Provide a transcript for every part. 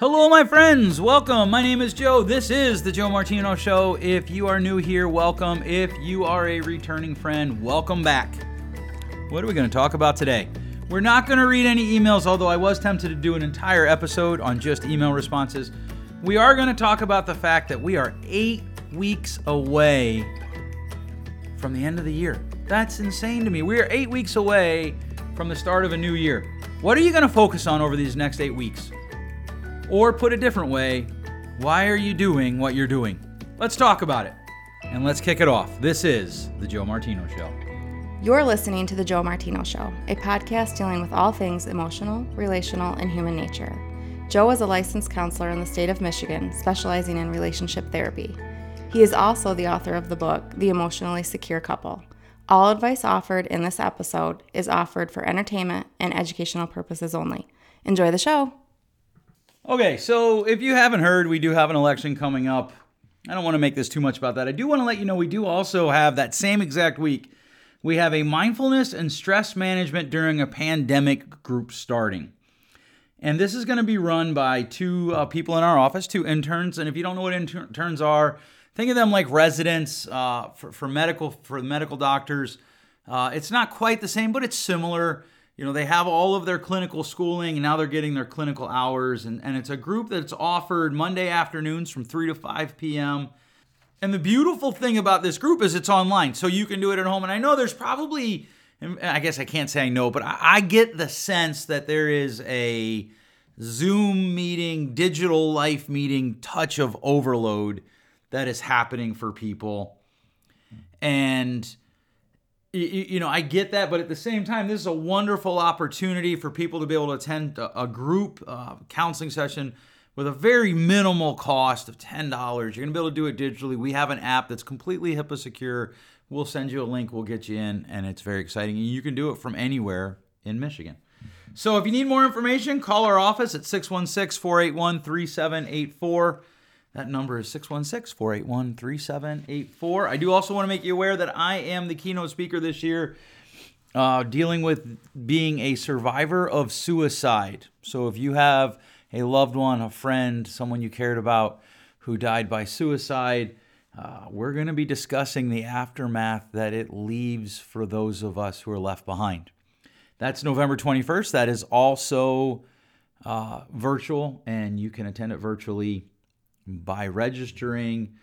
Hello, my friends. Welcome. My name is Joe. This is the Joe Martino Show. If you are new here, welcome. If you are a returning friend, welcome back. What are we going to talk about today? We're not going to read any emails, although I was tempted to do an entire episode on just email responses. We are going to talk about the fact that we are eight weeks away from the end of the year. That's insane to me. We are eight weeks away from the start of a new year. What are you going to focus on over these next eight weeks? Or put a different way, why are you doing what you're doing? Let's talk about it. And let's kick it off. This is The Joe Martino Show. You're listening to The Joe Martino Show, a podcast dealing with all things emotional, relational, and human nature. Joe is a licensed counselor in the state of Michigan, specializing in relationship therapy. He is also the author of the book, The Emotionally Secure Couple. All advice offered in this episode is offered for entertainment and educational purposes only. Enjoy the show. Okay, so if you haven't heard, we do have an election coming up. I don't want to make this too much about that. I do want to let you know we do also have that same exact week. We have a mindfulness and stress management during a pandemic group starting. And this is going to be run by two uh, people in our office, two interns. And if you don't know what interns are, think of them like residents uh, for, for medical for medical doctors. Uh, it's not quite the same, but it's similar you know, they have all of their clinical schooling and now they're getting their clinical hours. And, and it's a group that's offered Monday afternoons from 3 to 5 p.m. And the beautiful thing about this group is it's online, so you can do it at home. And I know there's probably, I guess I can't say I know, but I, I get the sense that there is a Zoom meeting, digital life meeting touch of overload that is happening for people. And you, you know, I get that, but at the same time, this is a wonderful opportunity for people to be able to attend a, a group uh, counseling session with a very minimal cost of $10. You're going to be able to do it digitally. We have an app that's completely HIPAA secure. We'll send you a link, we'll get you in, and it's very exciting. And you can do it from anywhere in Michigan. So if you need more information, call our office at 616 481 3784. That number is 616 481 3784. I do also want to make you aware that I am the keynote speaker this year uh, dealing with being a survivor of suicide. So if you have a loved one, a friend, someone you cared about who died by suicide, uh, we're going to be discussing the aftermath that it leaves for those of us who are left behind. That's November 21st. That is also uh, virtual, and you can attend it virtually by registering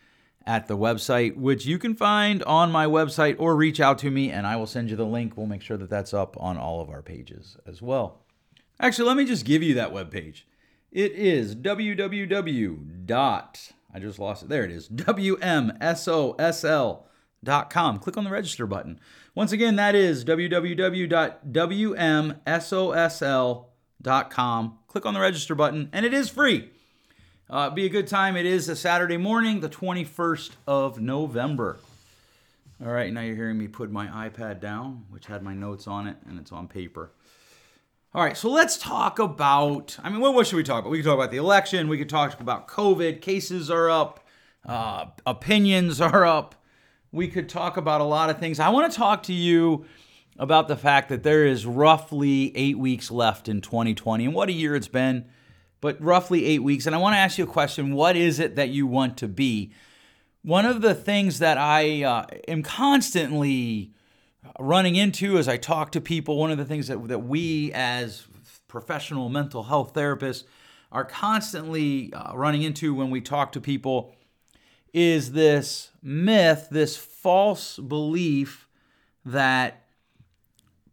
at the website, which you can find on my website or reach out to me and I will send you the link. We'll make sure that that's up on all of our pages as well. Actually, let me just give you that web page. It is www. dot I just lost it. There it is. wmsosl.com. Click on the register button. Once again, that is www.wmsosl.com. Click on the register button and it is free. Uh, be a good time. It is a Saturday morning, the 21st of November. All right, now you're hearing me put my iPad down, which had my notes on it, and it's on paper. All right, so let's talk about. I mean, what, what should we talk about? We could talk about the election. We could talk about COVID. Cases are up. Uh, opinions are up. We could talk about a lot of things. I want to talk to you about the fact that there is roughly eight weeks left in 2020, and what a year it's been but roughly eight weeks. And I want to ask you a question What is it that you want to be? One of the things that I uh, am constantly running into as I talk to people, one of the things that, that we as professional mental health therapists are constantly uh, running into when we talk to people is this myth, this false belief that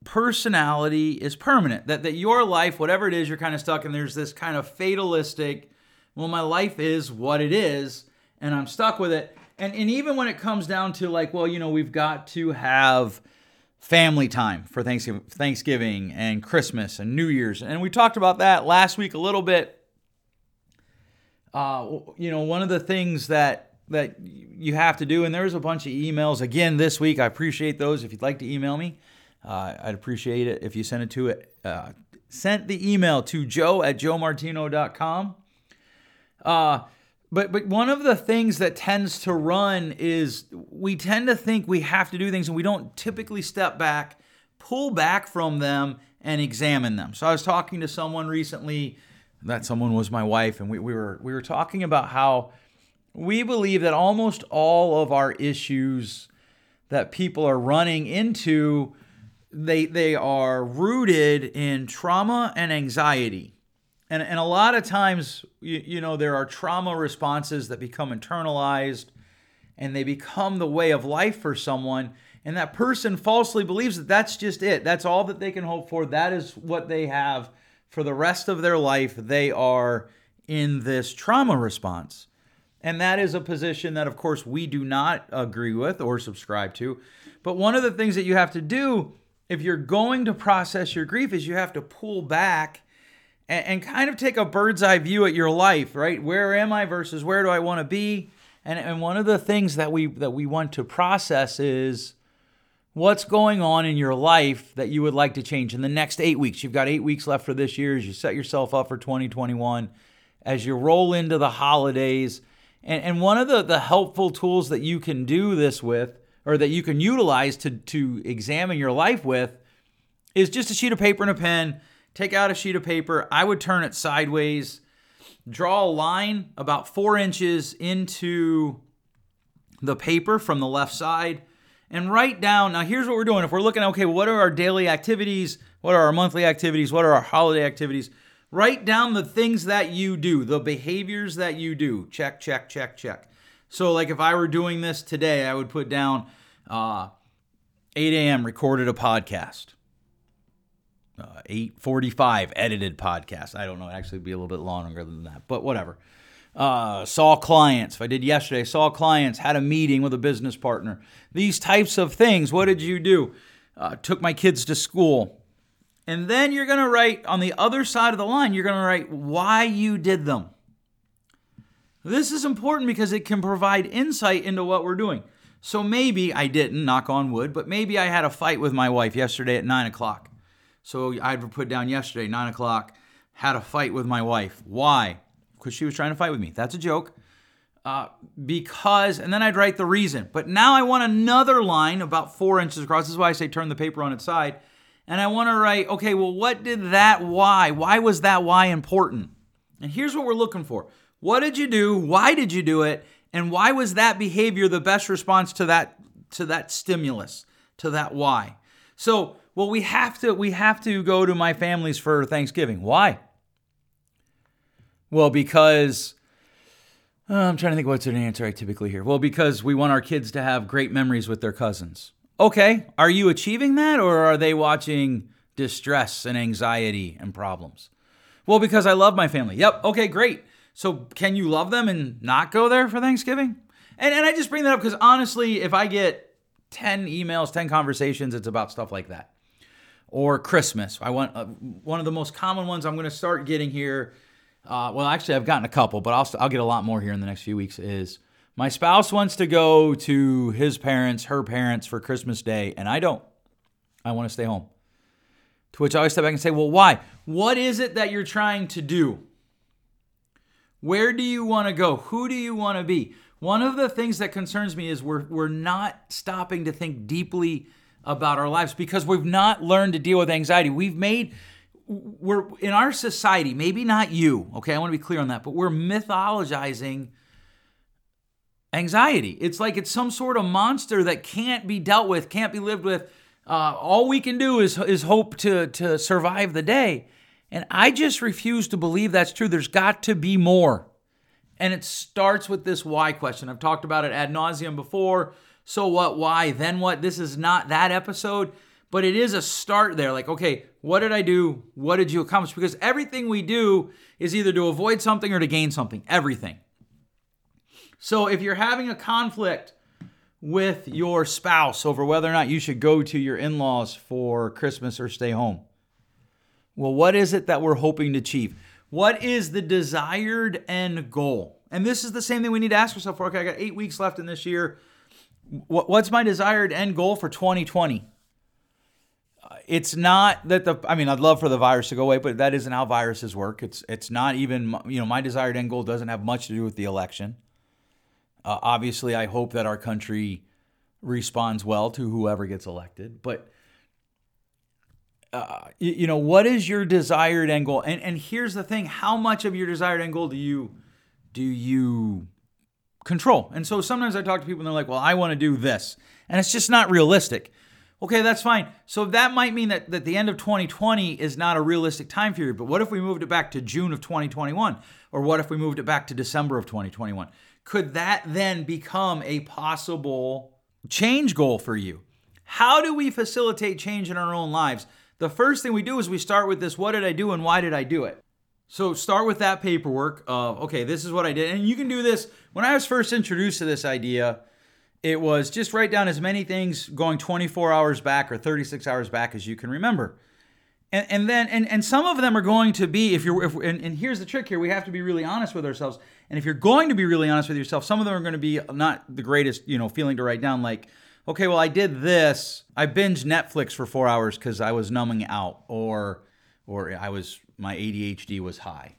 personality is permanent. That that your life, whatever it is, you're kind of stuck, and there's this kind of fatalistic, well, my life is what it is, and I'm stuck with it. And and even when it comes down to like, well, you know, we've got to have family time for Thanksgiving, Thanksgiving and Christmas and New Year's, and we talked about that last week a little bit. Uh, you know, one of the things that that you have to do, and there's a bunch of emails again this week. I appreciate those. If you'd like to email me, uh, I'd appreciate it if you send it to it. Uh, sent the email to joe at joemartino.com. Uh, but but one of the things that tends to run is we tend to think we have to do things and we don't typically step back, pull back from them and examine them. So I was talking to someone recently that someone was my wife, and we, we were we were talking about how we believe that almost all of our issues that people are running into they they are rooted in trauma and anxiety. And, and a lot of times you, you know there are trauma responses that become internalized and they become the way of life for someone and that person falsely believes that that's just it. That's all that they can hope for. That is what they have for the rest of their life. They are in this trauma response. And that is a position that, of course, we do not agree with or subscribe to. But one of the things that you have to do if you're going to process your grief is you have to pull back and, and kind of take a bird's eye view at your life, right? Where am I versus where do I want to be? And, and one of the things that we that we want to process is what's going on in your life that you would like to change in the next eight weeks. You've got eight weeks left for this year as you set yourself up for 2021. As you roll into the holidays, and, and one of the, the helpful tools that you can do this with, or that you can utilize to, to examine your life with, is just a sheet of paper and a pen. Take out a sheet of paper. I would turn it sideways, draw a line about four inches into the paper from the left side, and write down. Now, here's what we're doing. If we're looking, okay, what are our daily activities? What are our monthly activities? What are our holiday activities? Write down the things that you do, the behaviors that you do. Check, check, check, check. So, like if I were doing this today, I would put down uh, 8 a.m. recorded a podcast. Uh, 8:45 edited podcast. I don't know. Actually, be a little bit longer than that, but whatever. Uh, saw clients. If I did yesterday, saw clients. Had a meeting with a business partner. These types of things. What did you do? Uh, took my kids to school. And then you're going to write on the other side of the line, you're going to write why you did them. This is important because it can provide insight into what we're doing. So maybe I didn't, knock on wood, but maybe I had a fight with my wife yesterday at nine o'clock. So I'd put down yesterday, nine o'clock, had a fight with my wife. Why? Because she was trying to fight with me. That's a joke. Uh, because, and then I'd write the reason. But now I want another line about four inches across. This is why I say turn the paper on its side and I want to write, okay, well, what did that why? Why was that why important? And here's what we're looking for. What did you do? Why did you do it? And why was that behavior the best response to that to that stimulus, to that why? So, well, we have to we have to go to my family's for Thanksgiving. Why? Well, because uh, I'm trying to think what's an answer I typically hear. Well, because we want our kids to have great memories with their cousins. Okay, are you achieving that or are they watching distress and anxiety and problems? Well, because I love my family. Yep, okay, great. So can you love them and not go there for Thanksgiving? And, and I just bring that up because honestly, if I get 10 emails, 10 conversations, it's about stuff like that. Or Christmas. I want uh, one of the most common ones I'm going to start getting here. Uh, well, actually, I've gotten a couple, but I'll, I'll get a lot more here in the next few weeks. Is my spouse wants to go to his parents, her parents for Christmas Day, and I don't. I want to stay home. To which I always step back and say, Well, why? What is it that you're trying to do? Where do you want to go? Who do you want to be? One of the things that concerns me is we're, we're not stopping to think deeply about our lives because we've not learned to deal with anxiety. We've made, we're in our society, maybe not you, okay, I want to be clear on that, but we're mythologizing anxiety. It's like it's some sort of monster that can't be dealt with, can't be lived with. Uh, all we can do is is hope to to survive the day. And I just refuse to believe that's true. There's got to be more. And it starts with this why question. I've talked about it ad nauseum before. So what? Why? Then what? This is not that episode, but it is a start there. Like, okay, what did I do? What did you accomplish? Because everything we do is either to avoid something or to gain something. Everything. So if you're having a conflict with your spouse over whether or not you should go to your in laws for Christmas or stay home, well, what is it that we're hoping to achieve? What is the desired end goal? And this is the same thing we need to ask ourselves for. Okay, I got eight weeks left in this year. What's my desired end goal for 2020? it's not that the I mean I'd love for the virus to go away, but that isn't how viruses work. It's it's not even you know my desired end goal doesn't have much to do with the election. Uh, obviously, I hope that our country responds well to whoever gets elected. But you, you know, what is your desired end goal? And and here's the thing: how much of your desired end goal do you do you control? And so sometimes I talk to people and they're like, "Well, I want to do this," and it's just not realistic. Okay, that's fine. So that might mean that, that the end of 2020 is not a realistic time period. But what if we moved it back to June of 2021? Or what if we moved it back to December of 2021? Could that then become a possible change goal for you? How do we facilitate change in our own lives? The first thing we do is we start with this what did I do and why did I do it? So start with that paperwork of, okay, this is what I did. And you can do this. When I was first introduced to this idea, it was just write down as many things going 24 hours back or 36 hours back as you can remember. And, and then, and, and some of them are going to be, if you're, if, and, and here's the trick here, we have to be really honest with ourselves. And if you're going to be really honest with yourself, some of them are going to be not the greatest, you know, feeling to write down, like, okay, well, I did this. I binged Netflix for four hours because I was numbing out, or, or I was, my ADHD was high,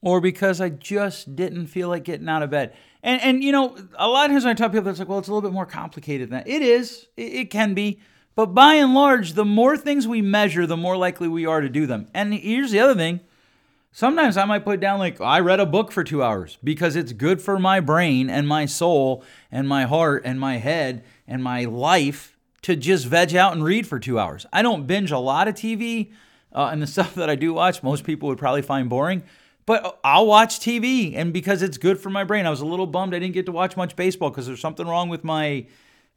or because I just didn't feel like getting out of bed. And, and you know, a lot of times when I tell people, it's like, well, it's a little bit more complicated than that. It is, it, it can be. But by and large, the more things we measure, the more likely we are to do them. And here's the other thing Sometimes I might put down, like, I read a book for two hours because it's good for my brain and my soul and my heart and my head and my life to just veg out and read for two hours. I don't binge a lot of TV, uh, and the stuff that I do watch, most people would probably find boring. But I'll watch TV, and because it's good for my brain. I was a little bummed I didn't get to watch much baseball because there's something wrong with my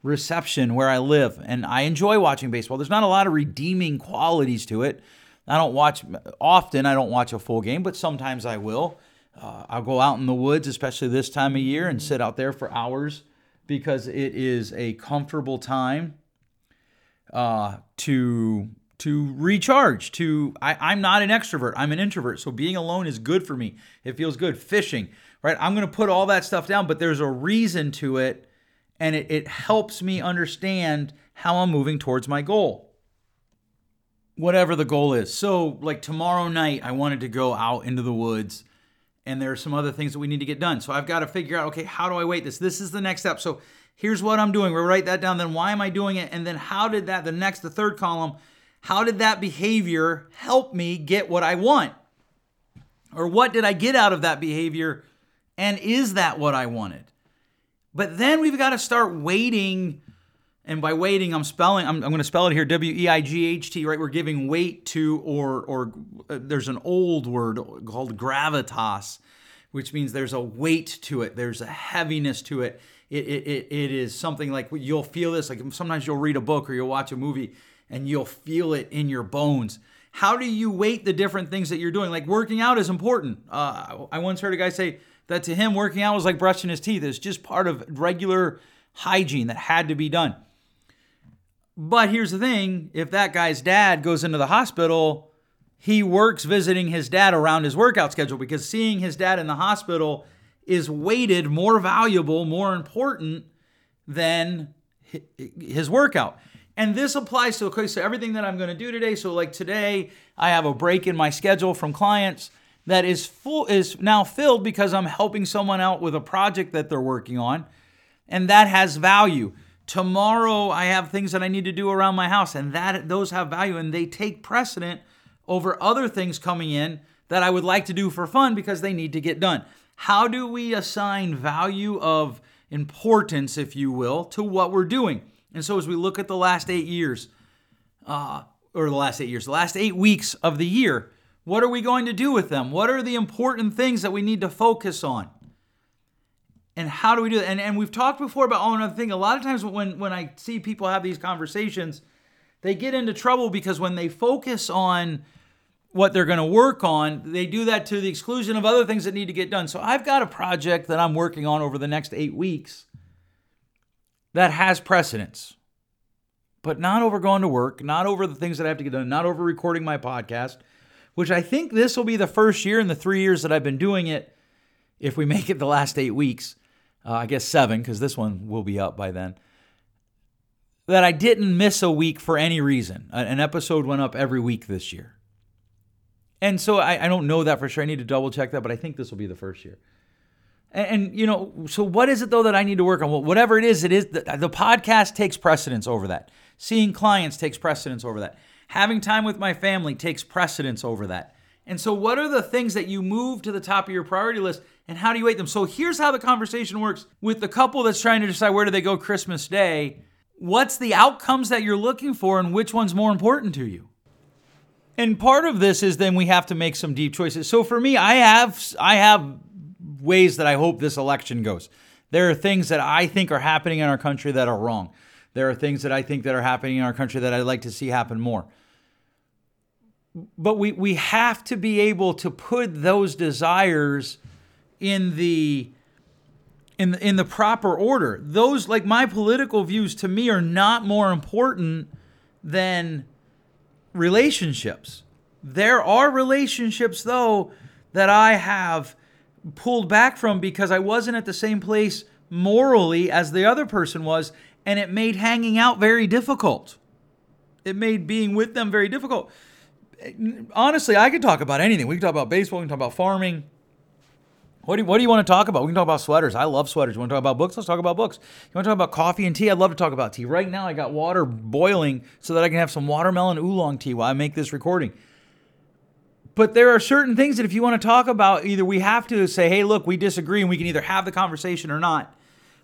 reception where I live, and I enjoy watching baseball. There's not a lot of redeeming qualities to it. I don't watch often. I don't watch a full game, but sometimes I will. Uh, I'll go out in the woods, especially this time of year, and sit out there for hours because it is a comfortable time uh, to to recharge. To I, I'm not an extrovert. I'm an introvert, so being alone is good for me. It feels good. Fishing, right? I'm going to put all that stuff down, but there's a reason to it, and it, it helps me understand how I'm moving towards my goal whatever the goal is. So, like tomorrow night, I wanted to go out into the woods, and there are some other things that we need to get done. So, I've got to figure out, okay, how do I weight this? This is the next step. So, here's what I'm doing. We'll write that down. Then, why am I doing it? And then, how did that, the next, the third column, how did that behavior help me get what I want? Or what did I get out of that behavior? And is that what I wanted? But then we've got to start weighting and by weighting, I'm spelling. I'm, I'm going to spell it here. W e i g h t. Right. We're giving weight to, or or uh, there's an old word called gravitas, which means there's a weight to it. There's a heaviness to it. It it it, it is something like you'll feel this. Like sometimes you'll read a book or you'll watch a movie and you'll feel it in your bones. How do you weight the different things that you're doing? Like working out is important. Uh, I once heard a guy say that to him, working out was like brushing his teeth. It's just part of regular hygiene that had to be done. But here's the thing if that guy's dad goes into the hospital, he works visiting his dad around his workout schedule because seeing his dad in the hospital is weighted more valuable, more important than his workout. And this applies to okay, so everything that I'm going to do today. So like today, I have a break in my schedule from clients that is full is now filled because I'm helping someone out with a project that they're working on, and that has value. Tomorrow I have things that I need to do around my house and that those have value and they take precedent over other things coming in that I would like to do for fun because they need to get done. How do we assign value of importance, if you will, to what we're doing? And so as we look at the last eight years, uh, or the last eight years, the last eight weeks of the year, what are we going to do with them? What are the important things that we need to focus on? And how do we do that? And and we've talked before about oh another thing. A lot of times when when I see people have these conversations, they get into trouble because when they focus on what they're going to work on, they do that to the exclusion of other things that need to get done. So I've got a project that I'm working on over the next eight weeks that has precedence, but not over going to work, not over the things that I have to get done, not over recording my podcast, which I think this will be the first year in the three years that I've been doing it. If we make it the last eight weeks, uh, I guess seven, because this one will be up by then, that I didn't miss a week for any reason. An episode went up every week this year. And so I, I don't know that for sure. I need to double check that, but I think this will be the first year. And, and, you know, so what is it though that I need to work on? Well, whatever it is, it is the, the podcast takes precedence over that. Seeing clients takes precedence over that. Having time with my family takes precedence over that. And so, what are the things that you move to the top of your priority list and how do you weight them? So, here's how the conversation works with the couple that's trying to decide where do they go Christmas Day. What's the outcomes that you're looking for and which one's more important to you? And part of this is then we have to make some deep choices. So for me, I have I have ways that I hope this election goes. There are things that I think are happening in our country that are wrong. There are things that I think that are happening in our country that I'd like to see happen more. But we we have to be able to put those desires in the in the, in the proper order. Those like my political views to me are not more important than relationships. There are relationships though that I have pulled back from because I wasn't at the same place morally as the other person was and it made hanging out very difficult. It made being with them very difficult. Honestly, I could talk about anything. We can talk about baseball, we can talk about farming, what do, you, what do you want to talk about? We can talk about sweaters. I love sweaters. You want to talk about books? Let's talk about books. You want to talk about coffee and tea? I'd love to talk about tea. Right now, I got water boiling so that I can have some watermelon oolong tea while I make this recording. But there are certain things that if you want to talk about, either we have to say, hey, look, we disagree and we can either have the conversation or not.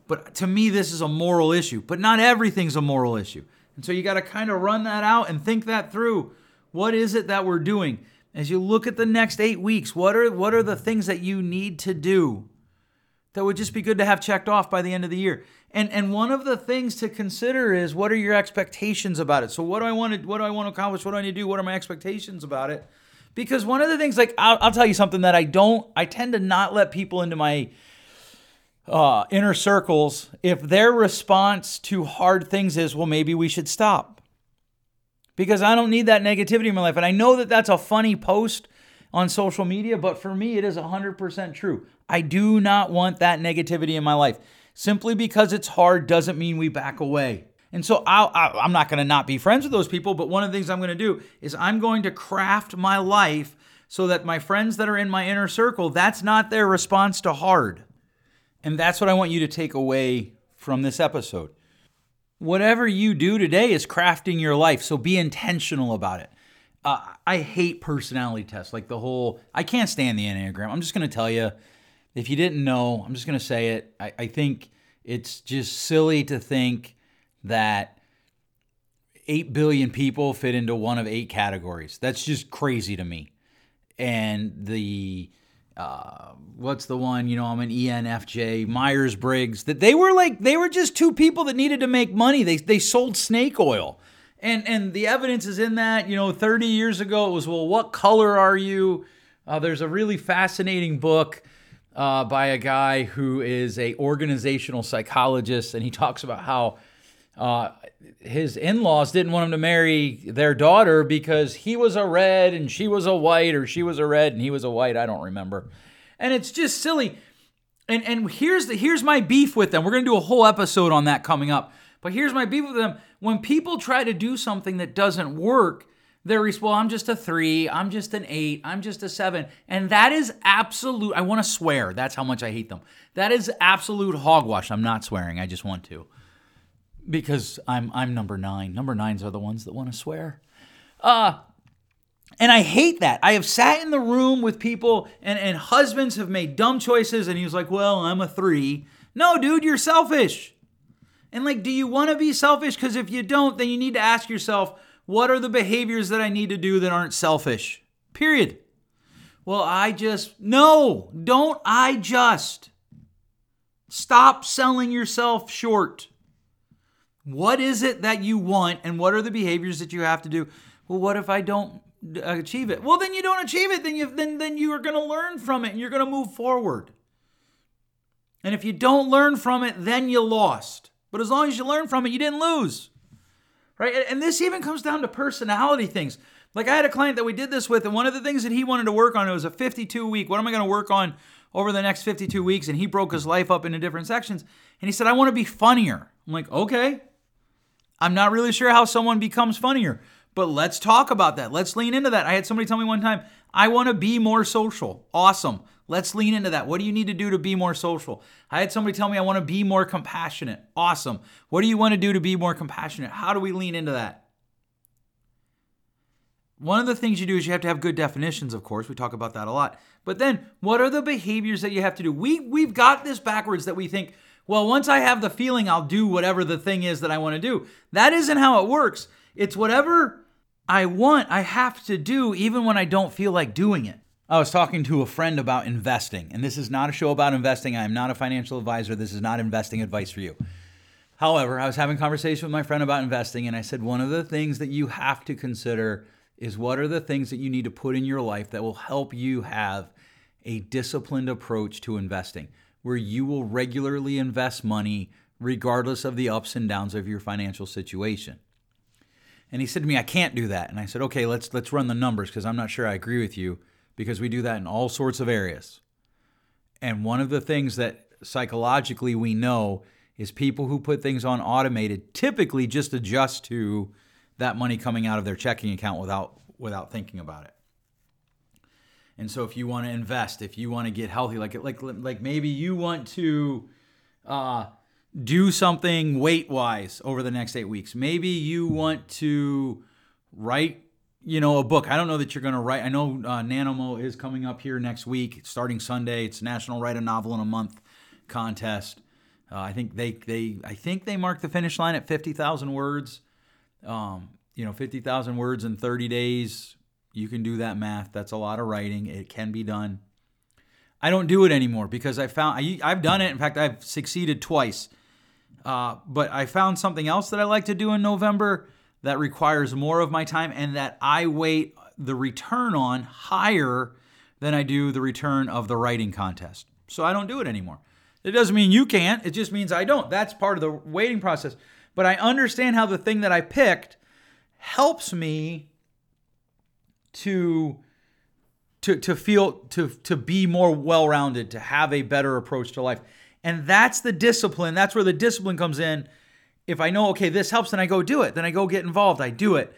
But to me, this is a moral issue. But not everything's a moral issue. And so you got to kind of run that out and think that through. What is it that we're doing? As you look at the next eight weeks, what are what are the things that you need to do that would just be good to have checked off by the end of the year? And and one of the things to consider is what are your expectations about it? So what do I want to what do I want to accomplish? What do I need to do? What are my expectations about it? Because one of the things, like I'll, I'll tell you something that I don't, I tend to not let people into my uh, inner circles if their response to hard things is, well, maybe we should stop because I don't need that negativity in my life. And I know that that's a funny post on social media, but for me, it is 100% true. I do not want that negativity in my life. Simply because it's hard doesn't mean we back away. And so i am not going to not be friends with those people, but one of the things I'm going to do is I'm going to craft my life so that my friends that are in my inner circle, that's not their response to hard. And that's what I want you to take away from this episode whatever you do today is crafting your life. So be intentional about it. Uh, I hate personality tests, like the whole, I can't stand the Enneagram. I'm just going to tell you, if you didn't know, I'm just going to say it. I, I think it's just silly to think that 8 billion people fit into one of eight categories. That's just crazy to me. And the uh, what's the one? You know, I'm an ENFJ, Myers Briggs. That they were like they were just two people that needed to make money. They they sold snake oil, and and the evidence is in that. You know, 30 years ago it was well, what color are you? Uh, there's a really fascinating book. Uh, by a guy who is a organizational psychologist, and he talks about how uh, his in-laws didn't want him to marry their daughter because he was a red and she was a white or she was a red and he was a white. I don't remember. And it's just silly. And and here's the here's my beef with them. We're going to do a whole episode on that coming up. But here's my beef with them. When people try to do something that doesn't work they're well i'm just a three i'm just an eight i'm just a seven. And that is absolute i want to swear that's how much i hate them. That is absolute hogwash. I'm not swearing i just want to because I'm I'm number nine. Number nines are the ones that want to swear. Uh and I hate that. I have sat in the room with people and, and husbands have made dumb choices, and he was like, Well, I'm a three. No, dude, you're selfish. And like, do you want to be selfish? Because if you don't, then you need to ask yourself, what are the behaviors that I need to do that aren't selfish? Period. Well, I just, no, don't I just. Stop selling yourself short. What is it that you want, and what are the behaviors that you have to do? Well, what if I don't achieve it? Well, then you don't achieve it. Then you then then you are going to learn from it, and you're going to move forward. And if you don't learn from it, then you lost. But as long as you learn from it, you didn't lose. Right? And this even comes down to personality things. Like I had a client that we did this with, and one of the things that he wanted to work on it was a 52 week. What am I going to work on over the next 52 weeks? And he broke his life up into different sections. And he said, I want to be funnier. I'm like, okay. I'm not really sure how someone becomes funnier, but let's talk about that. Let's lean into that. I had somebody tell me one time, I want to be more social. Awesome. Let's lean into that. What do you need to do to be more social? I had somebody tell me I want to be more compassionate. Awesome. What do you want to do to be more compassionate? How do we lean into that? one of the things you do is you have to have good definitions, of course. We talk about that a lot. But then, what are the behaviors that you have to do? We we've got this backwards that we think, well, once I have the feeling, I'll do whatever the thing is that I want to do. That isn't how it works. It's whatever I want, I have to do even when I don't feel like doing it. I was talking to a friend about investing, and this is not a show about investing. I am not a financial advisor. This is not investing advice for you. However, I was having a conversation with my friend about investing, and I said one of the things that you have to consider is what are the things that you need to put in your life that will help you have a disciplined approach to investing, where you will regularly invest money regardless of the ups and downs of your financial situation. And he said to me, I can't do that. And I said, okay, let's let's run the numbers because I'm not sure I agree with you because we do that in all sorts of areas. And one of the things that psychologically we know is people who put things on automated typically just adjust to that money coming out of their checking account without without thinking about it. And so if you want to invest, if you want to get healthy, like like like maybe you want to uh, do something weight wise over the next eight weeks. Maybe you want to write, you know, a book. I don't know that you're going to write. I know uh, NaNoMo is coming up here next week, starting Sunday. It's National Write a Novel in a Month contest. Uh, I think they they I think they marked the finish line at fifty thousand words. Um, you know, fifty thousand words in thirty days. You can do that math. That's a lot of writing. It can be done. I don't do it anymore because I found I, I've done it. In fact, I've succeeded twice. Uh, but I found something else that I like to do in November that requires more of my time and that I weight the return on higher than I do the return of the writing contest. So I don't do it anymore. It doesn't mean you can't, it just means I don't. That's part of the waiting process. But I understand how the thing that I picked helps me to to to feel to to be more well-rounded, to have a better approach to life. And that's the discipline. That's where the discipline comes in. If I know, okay, this helps, then I go do it. Then I go get involved. I do it,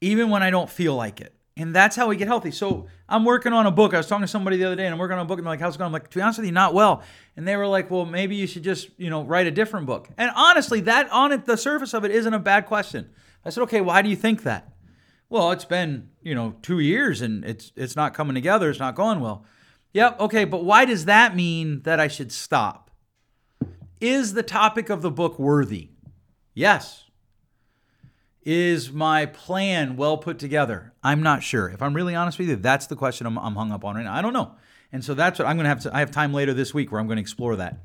even when I don't feel like it. And that's how we get healthy. So I'm working on a book. I was talking to somebody the other day, and I'm working on a book, and they're like, "How's it going?" I'm like, "To be honest with you, not well." And they were like, "Well, maybe you should just, you know, write a different book." And honestly, that on the surface of it, isn't a bad question. I said, "Okay, why do you think that?" Well, it's been, you know, two years, and it's it's not coming together. It's not going well. Yep, okay, but why does that mean that I should stop? Is the topic of the book worthy? Yes. Is my plan well put together? I'm not sure. If I'm really honest with you, that's the question I'm, I'm hung up on right now. I don't know. And so that's what I'm going to have to, I have time later this week where I'm going to explore that.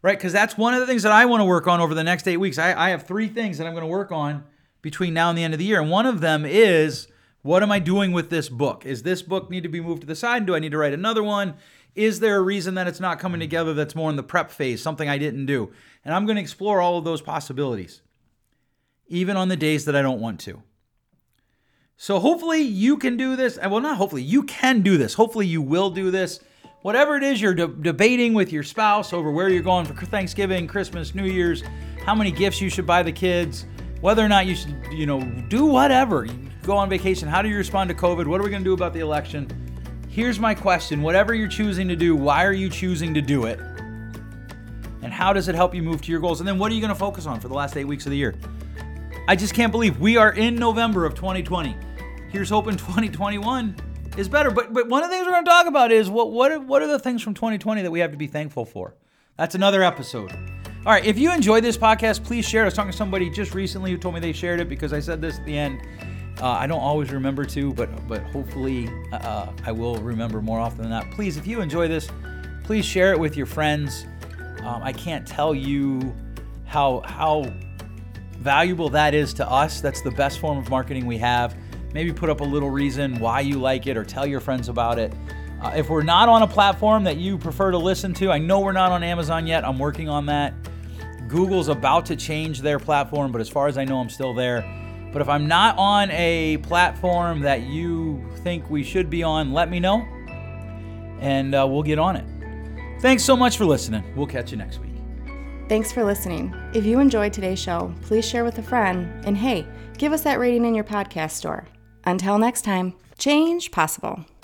Right? Because that's one of the things that I want to work on over the next eight weeks. I, I have three things that I'm going to work on between now and the end of the year. And one of them is what am I doing with this book? Is this book need to be moved to the side? Do I need to write another one? Is there a reason that it's not coming together that's more in the prep phase, something I didn't do? And I'm going to explore all of those possibilities, even on the days that I don't want to. So hopefully you can do this. Well, not hopefully, you can do this. Hopefully you will do this. Whatever it is you're de- debating with your spouse over where you're going for Thanksgiving, Christmas, New Year's, how many gifts you should buy the kids, whether or not you should, you know, do whatever go on vacation? How do you respond to COVID? What are we going to do about the election? Here's my question whatever you're choosing to do, why are you choosing to do it? And how does it help you move to your goals? And then what are you going to focus on for the last eight weeks of the year? I just can't believe we are in November of 2020. Here's hoping 2021 is better. But but one of the things we're going to talk about is what what are, what are the things from 2020 that we have to be thankful for? That's another episode. All right, if you enjoyed this podcast, please share it. I was talking to somebody just recently who told me they shared it because I said this at the end. Uh, I don't always remember to, but but hopefully uh, I will remember more often than not. Please, if you enjoy this, please share it with your friends. Um, I can't tell you how how valuable that is to us. That's the best form of marketing we have. Maybe put up a little reason why you like it, or tell your friends about it. Uh, if we're not on a platform that you prefer to listen to, I know we're not on Amazon yet. I'm working on that. Google's about to change their platform, but as far as I know, I'm still there. But if I'm not on a platform that you think we should be on, let me know and uh, we'll get on it. Thanks so much for listening. We'll catch you next week. Thanks for listening. If you enjoyed today's show, please share with a friend. And hey, give us that rating in your podcast store. Until next time, change possible.